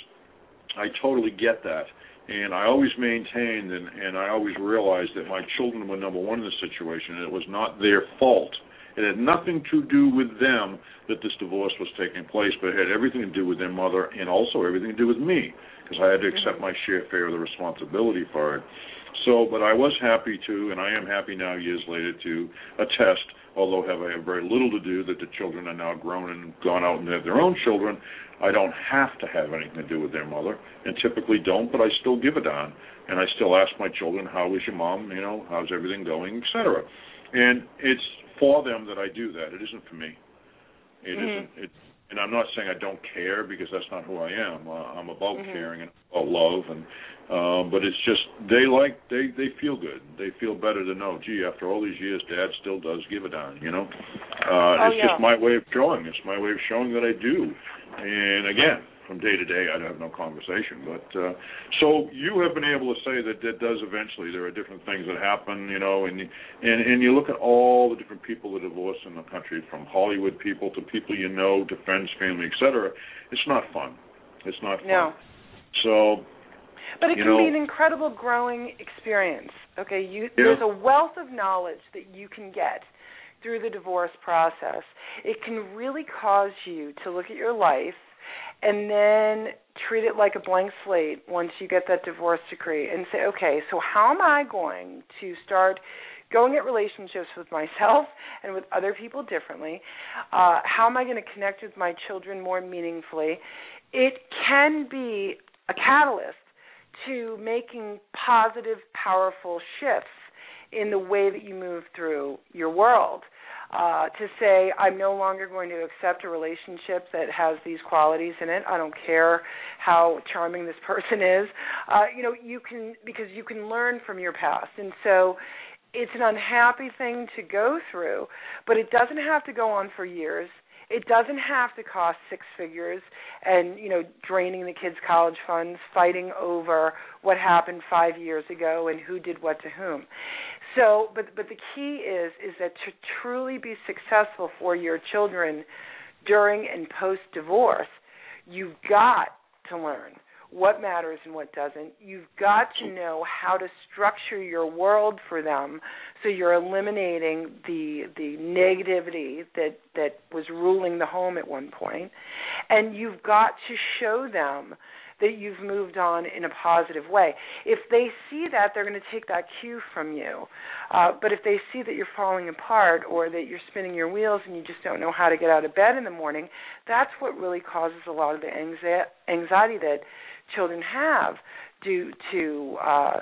I totally get that. And I always maintained and, and I always realized that my children were number one in the situation, and it was not their fault. It had nothing to do with them that this divorce was taking place, but it had everything to do with their mother and also everything to do with me, because I had to accept my share share of the responsibility for it. So, but I was happy to, and I am happy now, years later, to attest, although have I have very little to do, that the children are now grown and gone out and have their own children. I don't have to have anything to do with their mother, and typically don't, but I still give it on, and I still ask my children, "How is your mom? You know, how's everything going, etc." And it's for them that I do that. It isn't for me. It Mhm. not It, and I'm not saying I don't care because that's not who I am. Uh, I'm about Mhm. caring and about love, and um, but it's just they like they they feel good. They feel better to know. Gee, after all these years, Dad still does give it on. You know, uh, Oh, it's yeah. just my way of showing. It's my way of showing that I do. And again, from day to day, I'd have no conversation. But uh, so you have been able to say that that does eventually. There are different things that happen, you know, and and and you look at all the different people that divorce in the country, from Hollywood people to people you know to friends, family, etc. It's not fun. It's not fun. No. So But it You can be an incredible growing experience. Okay, you Yeah. there's a wealth of knowledge that you can get through the divorce process. It can really cause you to look at your life and then treat it like a blank slate once you get that divorce decree and say, okay, so how am I going to start going at relationships with myself and with other people differently. Uh, how am I going to connect with my children more meaningfully? It can be a catalyst to making positive, powerful shifts in the way that you move through your world. Uh, to say I'm no longer going to accept a relationship that has these qualities in it. I don't care how charming this person is. Uh, you know, you can because you can learn from your past, and so it's an unhappy thing to go through, but it doesn't have to go on for years. It doesn't have to cost six figures and, you know, draining the kids' college funds, fighting over what happened five years ago and who did what to whom. So, but but the key is is that to truly be successful for your children during and post divorce, you've got to learn what matters and what doesn't. You've got to know how to structure your world for them so you're eliminating the the negativity that that was ruling the home at one point and you've got to show them that you've moved on in a positive way. If they see that, they're going to take that cue from you. Uh, but if they see that you're falling apart or that you're spinning your wheels and you just don't know how to get out of bed in the morning, that's what really causes a lot of the anxiety that children have due to uh,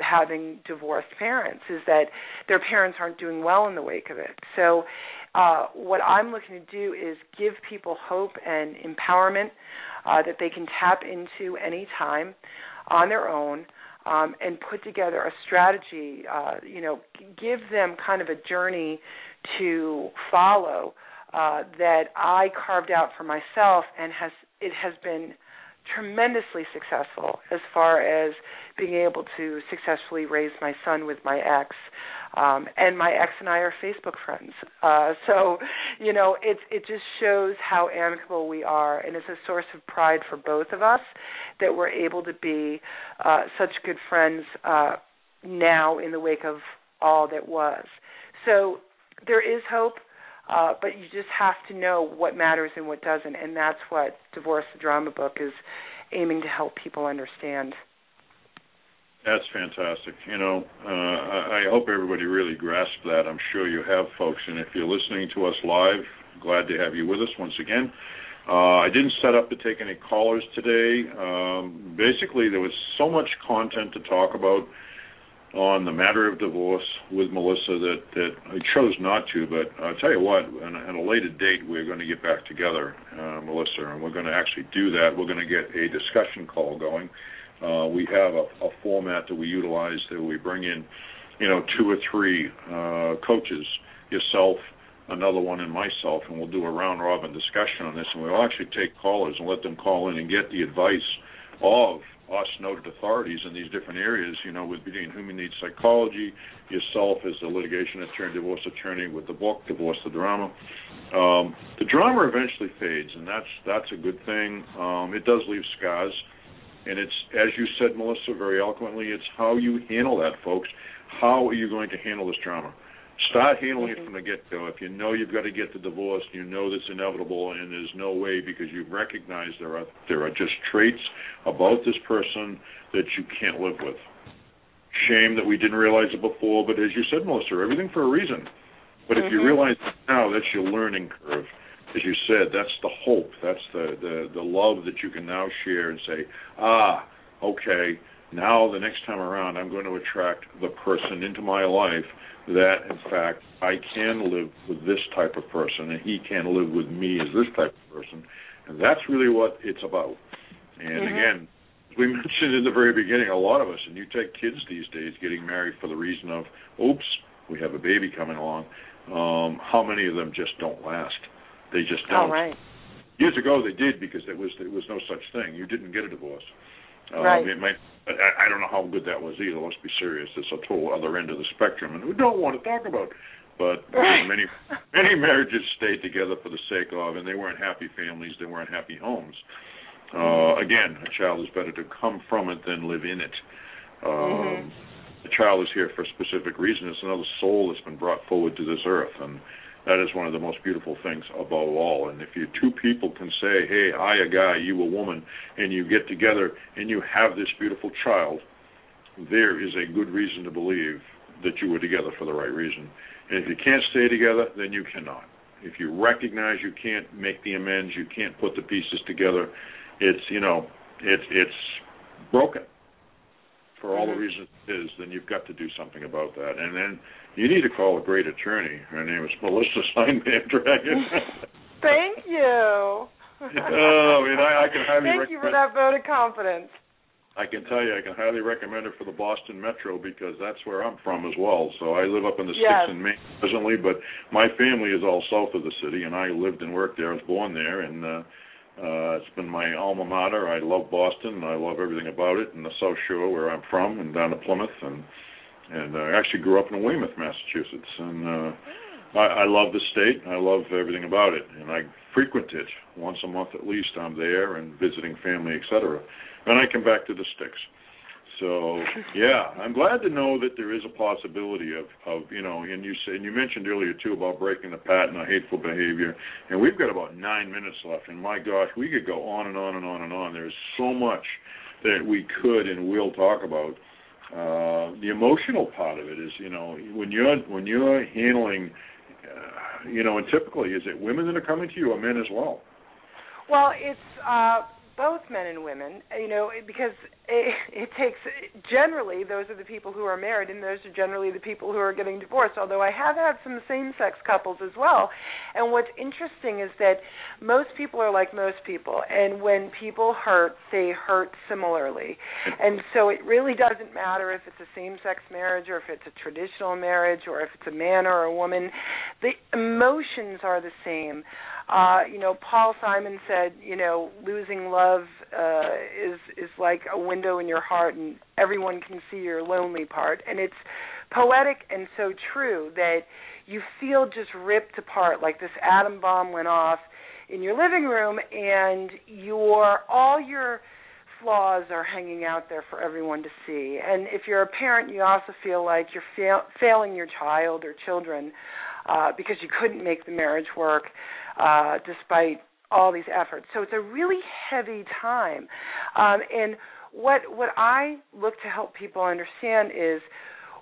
having divorced parents is that their parents aren't doing well in the wake of it. So, uh, what I'm looking to do is give people hope and empowerment uh, that they can tap into anytime on their own. Um, and put together a strategy, uh, you know, give them kind of a journey to follow uh, that I carved out for myself, and has it has been tremendously successful as far as being able to successfully raise my son with my ex. Um, and my ex and I are Facebook friends. Uh, so, you know, it it just shows how amicable we are, and it's a source of pride for both of us that we're able to be uh, such good friends uh, now in the wake of all that was. So there is hope. Uh, but you just have to know what matters and what doesn't, and that's what Divorce the Drama book is aiming to help people understand. That's fantastic. You know, uh, I hope everybody really grasped that. I'm sure you have, folks. And if you're listening to us live, glad to have you with us once again. Uh, I didn't set up to take any callers today. Um, basically, there was so much content to talk about on the matter of divorce with Melissa that that I chose not to. But I'll tell you what, at a later date, we're going to get back together, uh, Melissa, and we're going to actually do that. We're going to get a discussion call going. Uh, we have a, a format that we utilize that we bring in, you know, two or three uh, coaches, yourself, another one, and myself, and we'll do a round robin discussion on this, and we'll actually take callers and let them call in and get the advice of us noted authorities in these different areas, you know, with between human needs psychology, yourself as a litigation attorney, divorce attorney with the book, Divorce the Drama. Um, the drama eventually fades, and that's that's a good thing. Um, it does leave scars, and it's as you said, Melissa, very eloquently. It's how you handle that, folks. How are you going to handle this drama? Start handling it from the get go. If you know you've got to get the divorce, you know that's inevitable, and there's no way because you've recognized there are there are just traits about this person that you can't live with. Shame that we didn't realize it before, but as you said, Melissa, everything for a reason. But mm-hmm. if you mm-hmm. realize it now, that's your learning curve. As you said, that's the hope. That's the, the the love that you can now share and say, ah, okay, now the next time around, I'm going to attract the person into my life that in fact I can live with this type of person and he can live with me as this type of person. And that's really what it's about. And mm-hmm. again, we mentioned in the very beginning, a lot of us, and you take kids these days getting married for the reason of, oops, we have a baby coming along. Um, how many of them just don't last? They just don't. Oh, right. Years ago, they did because there was there was no such thing. You didn't get a divorce. Um, right. It might I, I don't know how good that was either. Let's be serious. It's a total other end of the spectrum, and we don't want to talk about. But many many marriages stayed together for the sake of, and they weren't happy families. They weren't happy homes. Uh, again, a child is better to come from it than live in it. Um, mm-hmm. The child is here for a specific reason. It's another soul that's been brought forward to this earth, and that is one of the most beautiful things above all. And if you two people can say, "Hey, I a guy, you a woman," and you get together and you have this beautiful child, there is a good reason to believe that you were together for the right reason. And if you can't stay together, then you cannot. If you recognize you can't make the amends, you can't put the pieces together, it's you know, it's it's broken for all mm-hmm. the reasons it is, then you've got to do something about that. And then you need to call a great attorney. Her name is Melissa Sindeband Dragon. Thank you. oh, I mean, I, I can highly Thank recommend. you for that vote of confidence. I can tell you, I can highly recommend it for the Boston Metro because that's where I'm from as well. So I live up in the yes. sticks in Maine presently, but my family is all south of the city, and I lived and worked there. I was born there, and uh, uh, it's been my alma mater. I love Boston, and I love everything about it, and the South Shore where I'm from, and down to Plymouth, and and uh, I actually grew up in Weymouth, Massachusetts, and uh, I, I love the state. I love everything about it, and I frequent it once a month at least. I'm there and visiting family, etc. Then I come back to the sticks. So yeah, I'm glad to know that there is a possibility of of you know, and you said and you mentioned earlier too about breaking the pattern of hateful behavior, and we've got about nine minutes left, and my gosh, we could go on and on and on and on. There's so much that we could and will talk about. Uh, the emotional part of it is, you know, when you're when you're handling, uh, you know, and typically is it women that are coming to you or men as well? Well, it's uh both men and women, you know, because it, it takes generally those are the people who are married and those are generally the people who are getting divorced. Although I have had some same-sex couples as well. And what's interesting is that most people are like most people, and when people hurt, they hurt similarly. And so it really doesn't matter if it's a same-sex marriage or if it's a traditional marriage or if it's a man or a woman. The emotions are the same. Uh, you know, Paul Simon said, you know, losing love uh, is is like a window in your heart, and everyone can see your lonely part. And it's poetic and so true that you feel just ripped apart, like this atom bomb went off in your living room, and your all your flaws are hanging out there for everyone to see. And if you're a parent, you also feel like you're fail- failing your child or children uh, because you couldn't make the marriage work uh, despite all these efforts. So it's a really heavy time. Um, and what what I look to help people understand is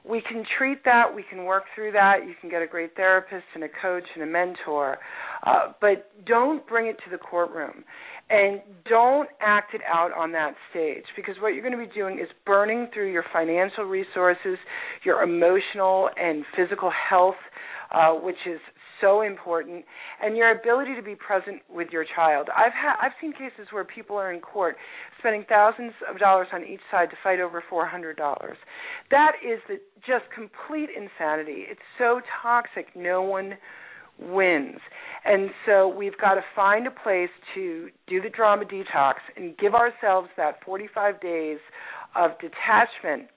we can treat that, we can work through that. You can get a great therapist and a coach and a mentor, uh, but don't bring it to the courtroom. And don't act it out on that stage because what you're going to be doing is burning through your financial resources, your emotional and physical health, uh, which is so important and your ability to be present with your child. I've had I've seen cases where people are in court spending thousands of dollars on each side to fight over $400. That is the, just complete insanity. It's so toxic. No one wins. And so we've got to find a place to do the drama detox and give ourselves that 45 days of detachment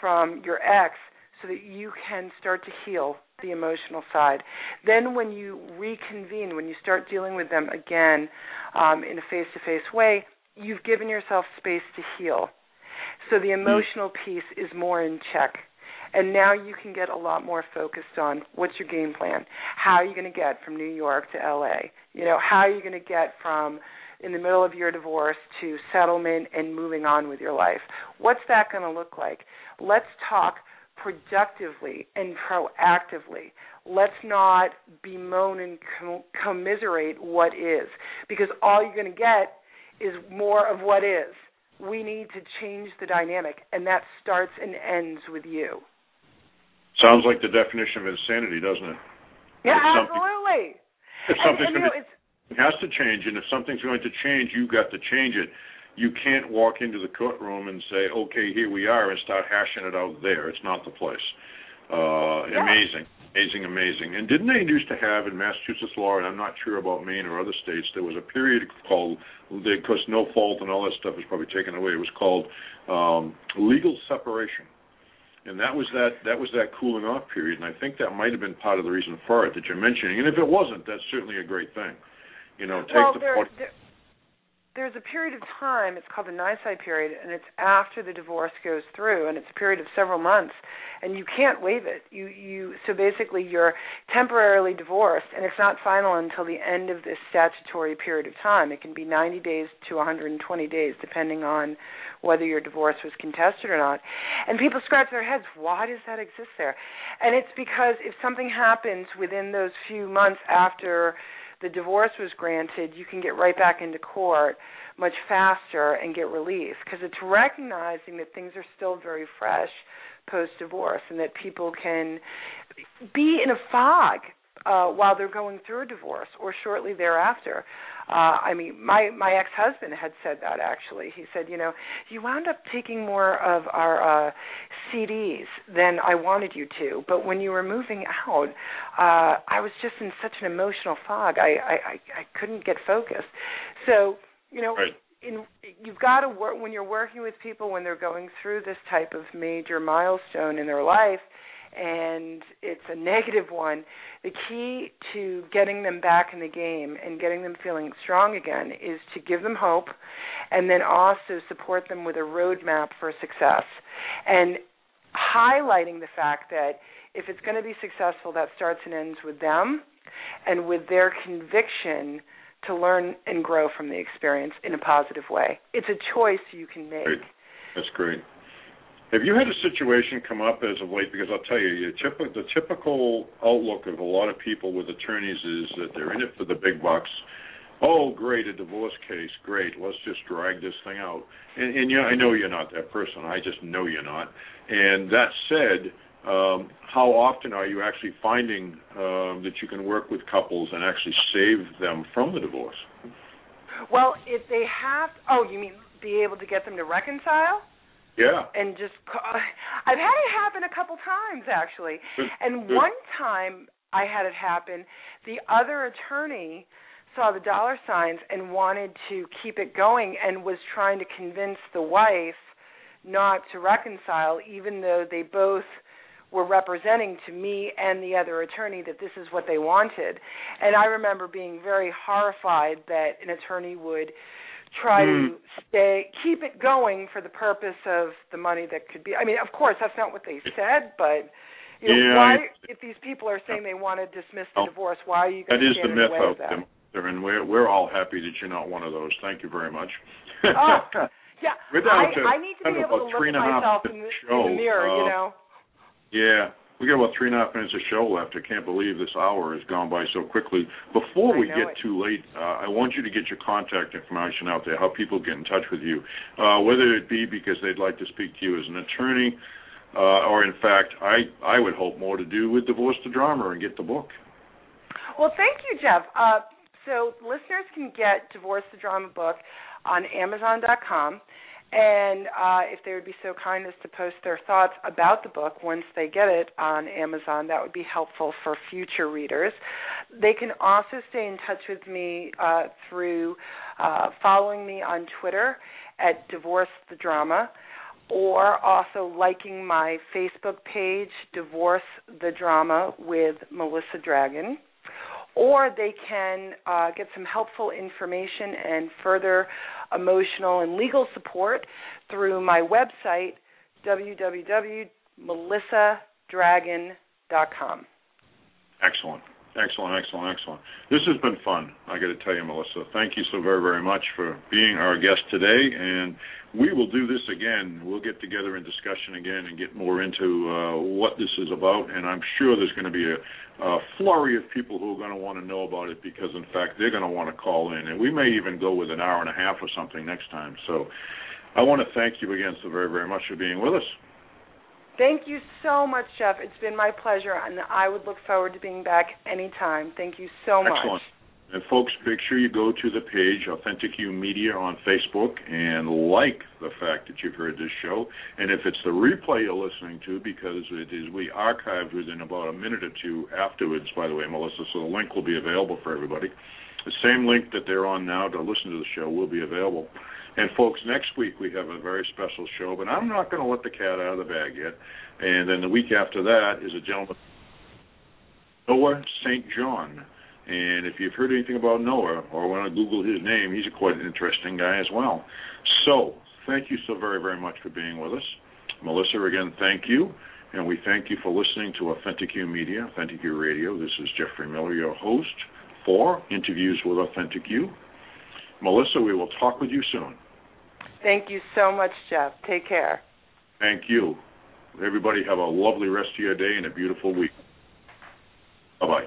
from your ex so that you can start to heal the emotional side. Then, when you reconvene, when you start dealing with them again um, in a face to face way, you've given yourself space to heal. So the emotional piece is more in check. And now you can get a lot more focused on what's your game plan? How are you going to get from New York to LA? You know, how are you going to get from in the middle of your divorce to settlement and moving on with your life? What's that going to look like? Let's talk productively and proactively. Let's not bemoan and com- commiserate what is, because all you're going to get is more of what is. We need to change the dynamic, and that starts and ends with you. Sounds like the definition of insanity, doesn't it? Yeah, if absolutely. If something's and, and, going to, it has to change, and if something's going to change, you've got to change it you can't walk into the courtroom and say, "Okay, here we are," and start hashing it out there. It's not the place. Uh, yeah. Amazing, amazing, amazing. And didn't they used to have in Massachusetts law, and I'm not sure about Maine or other states, there was a period called, because no fault and all that stuff is probably taken away. It was called um, legal separation, and that was that that was that cooling off period. And I think that might have been part of the reason for it that you're mentioning. And if it wasn't, that's certainly a great thing. You know, take well, the. There, there, there's a period of time it's called the nisi period and it's after the divorce goes through and it's a period of several months and you can't waive it. You you so basically you're temporarily divorced and it's not final until the end of this statutory period of time. It can be 90 days to 120 days depending on whether your divorce was contested or not. And people scratch their heads why does that exist there? And it's because if something happens within those few months after the divorce was granted, you can get right back into court much faster and get relief because it's recognizing that things are still very fresh post divorce and that people can be in a fog uh while they're going through a divorce or shortly thereafter uh i mean my my ex husband had said that actually he said you know you wound up taking more of our uh cds than i wanted you to but when you were moving out uh i was just in such an emotional fog i i i, I couldn't get focused so you know right. in you've got to work when you're working with people when they're going through this type of major milestone in their life and it's a negative one, the key to getting them back in the game and getting them feeling strong again is to give them hope and then also support them with a roadmap for success. And highlighting the fact that if it's going to be successful, that starts and ends with them and with their conviction to learn and grow from the experience in a positive way. It's a choice you can make. Great. That's great. Have you had a situation come up as of late? Because I'll tell you, typ- the typical outlook of a lot of people with attorneys is that they're in it for the big bucks. Oh, great, a divorce case. Great, let's just drag this thing out. And, and yeah, I know you're not that person. I just know you're not. And that said, um, how often are you actually finding um, that you can work with couples and actually save them from the divorce? Well, if they have, oh, you mean be able to get them to reconcile? Yeah. And just, I've had it happen a couple times actually. And one time I had it happen, the other attorney saw the dollar signs and wanted to keep it going and was trying to convince the wife not to reconcile, even though they both were representing to me and the other attorney that this is what they wanted. And I remember being very horrified that an attorney would try Mm. to stay keep it going for the purpose of the money that could be I mean, of course that's not what they said, but you know, Yeah, why if these people are saying they want to dismiss the Oh. divorce, why are you That going to is the the myth out of that? there, and we're we're all happy that you're not one of those. Thank you very much. Oh, yeah, down I, to I need to be able to look myself in the, in the mirror, you Uh, know. Yeah, we got about three and a half minutes of show left. I can't believe this hour has gone by so quickly. Before we get it. too late, uh, I want you to get your contact information out there, how people get in touch with you, uh, whether it be because they'd like to speak to you as an attorney, uh, or in fact, I I would hope more to do with Divorce the Drama and get the book. Well, thank you, Jeff. Uh, so listeners can get Divorce the Drama book on Amazon.com. And uh, if they would be so kind as to post their thoughts about the book once they get it on Amazon, that would be helpful for future readers. They can also stay in touch with me uh, through uh, following me on Twitter at Divorce the Drama or also liking my Facebook page, Divorce the Drama with Melissa Dragon or they can uh, get some helpful information and further emotional and legal support through my website, www.melissadragon.com. Excellent. Excellent, excellent, excellent. This has been fun. I got to tell you, Melissa, thank you so very, very much for being our guest today. And we will do this again. We'll get together in discussion again and get more into uh, what this is about. And I'm sure there's going to be a, a flurry of people who are going to want to know about it because, in fact, they're going to want to call in. And we may even go with an hour and a half or something next time. So I want to thank you again so very, very much for being with us. Thank you so much, Jeff. It's been my pleasure, and I would look forward to being back anytime. Thank you so much. Excellent. And folks, make sure you go to the page Authentic You Media on Facebook and like the fact that you've heard this show. And if it's the replay you're listening to, because it is we archived within about a minute or two afterwards, by the way, Melissa, so the link will be available for everybody. The same link that they're on now to listen to the show will be available. And folks, next week we have a very special show, but I'm not going to let the cat out of the bag yet. And then the week after that is a gentleman, Noah St. John. And if you've heard anything about Noah or want to Google his name, he's a quite an interesting guy as well. So, thank you so very, very much for being with us. Melissa, again, thank you. And we thank you for listening to Authentic You Media, Authentic You Radio. This is Jeffrey Miller, your host for Interviews with Authentic You. Melissa, we will talk with you soon. Thank you so much, Jeff. Take care. Thank you. Everybody have a lovely rest of your day and a beautiful week. Bye bye.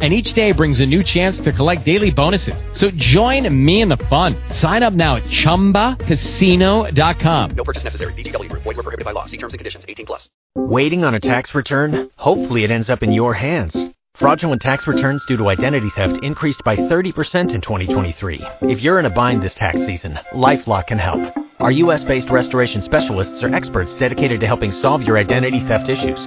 and each day brings a new chance to collect daily bonuses. So join me in the fun. Sign up now at ChumbaCasino.com. No purchase necessary. VGW Group. Void were prohibited by law. See terms and conditions. 18 plus. Waiting on a tax return? Hopefully it ends up in your hands. Fraudulent tax returns due to identity theft increased by 30% in 2023. If you're in a bind this tax season, LifeLock can help. Our US-based restoration specialists are experts dedicated to helping solve your identity theft issues.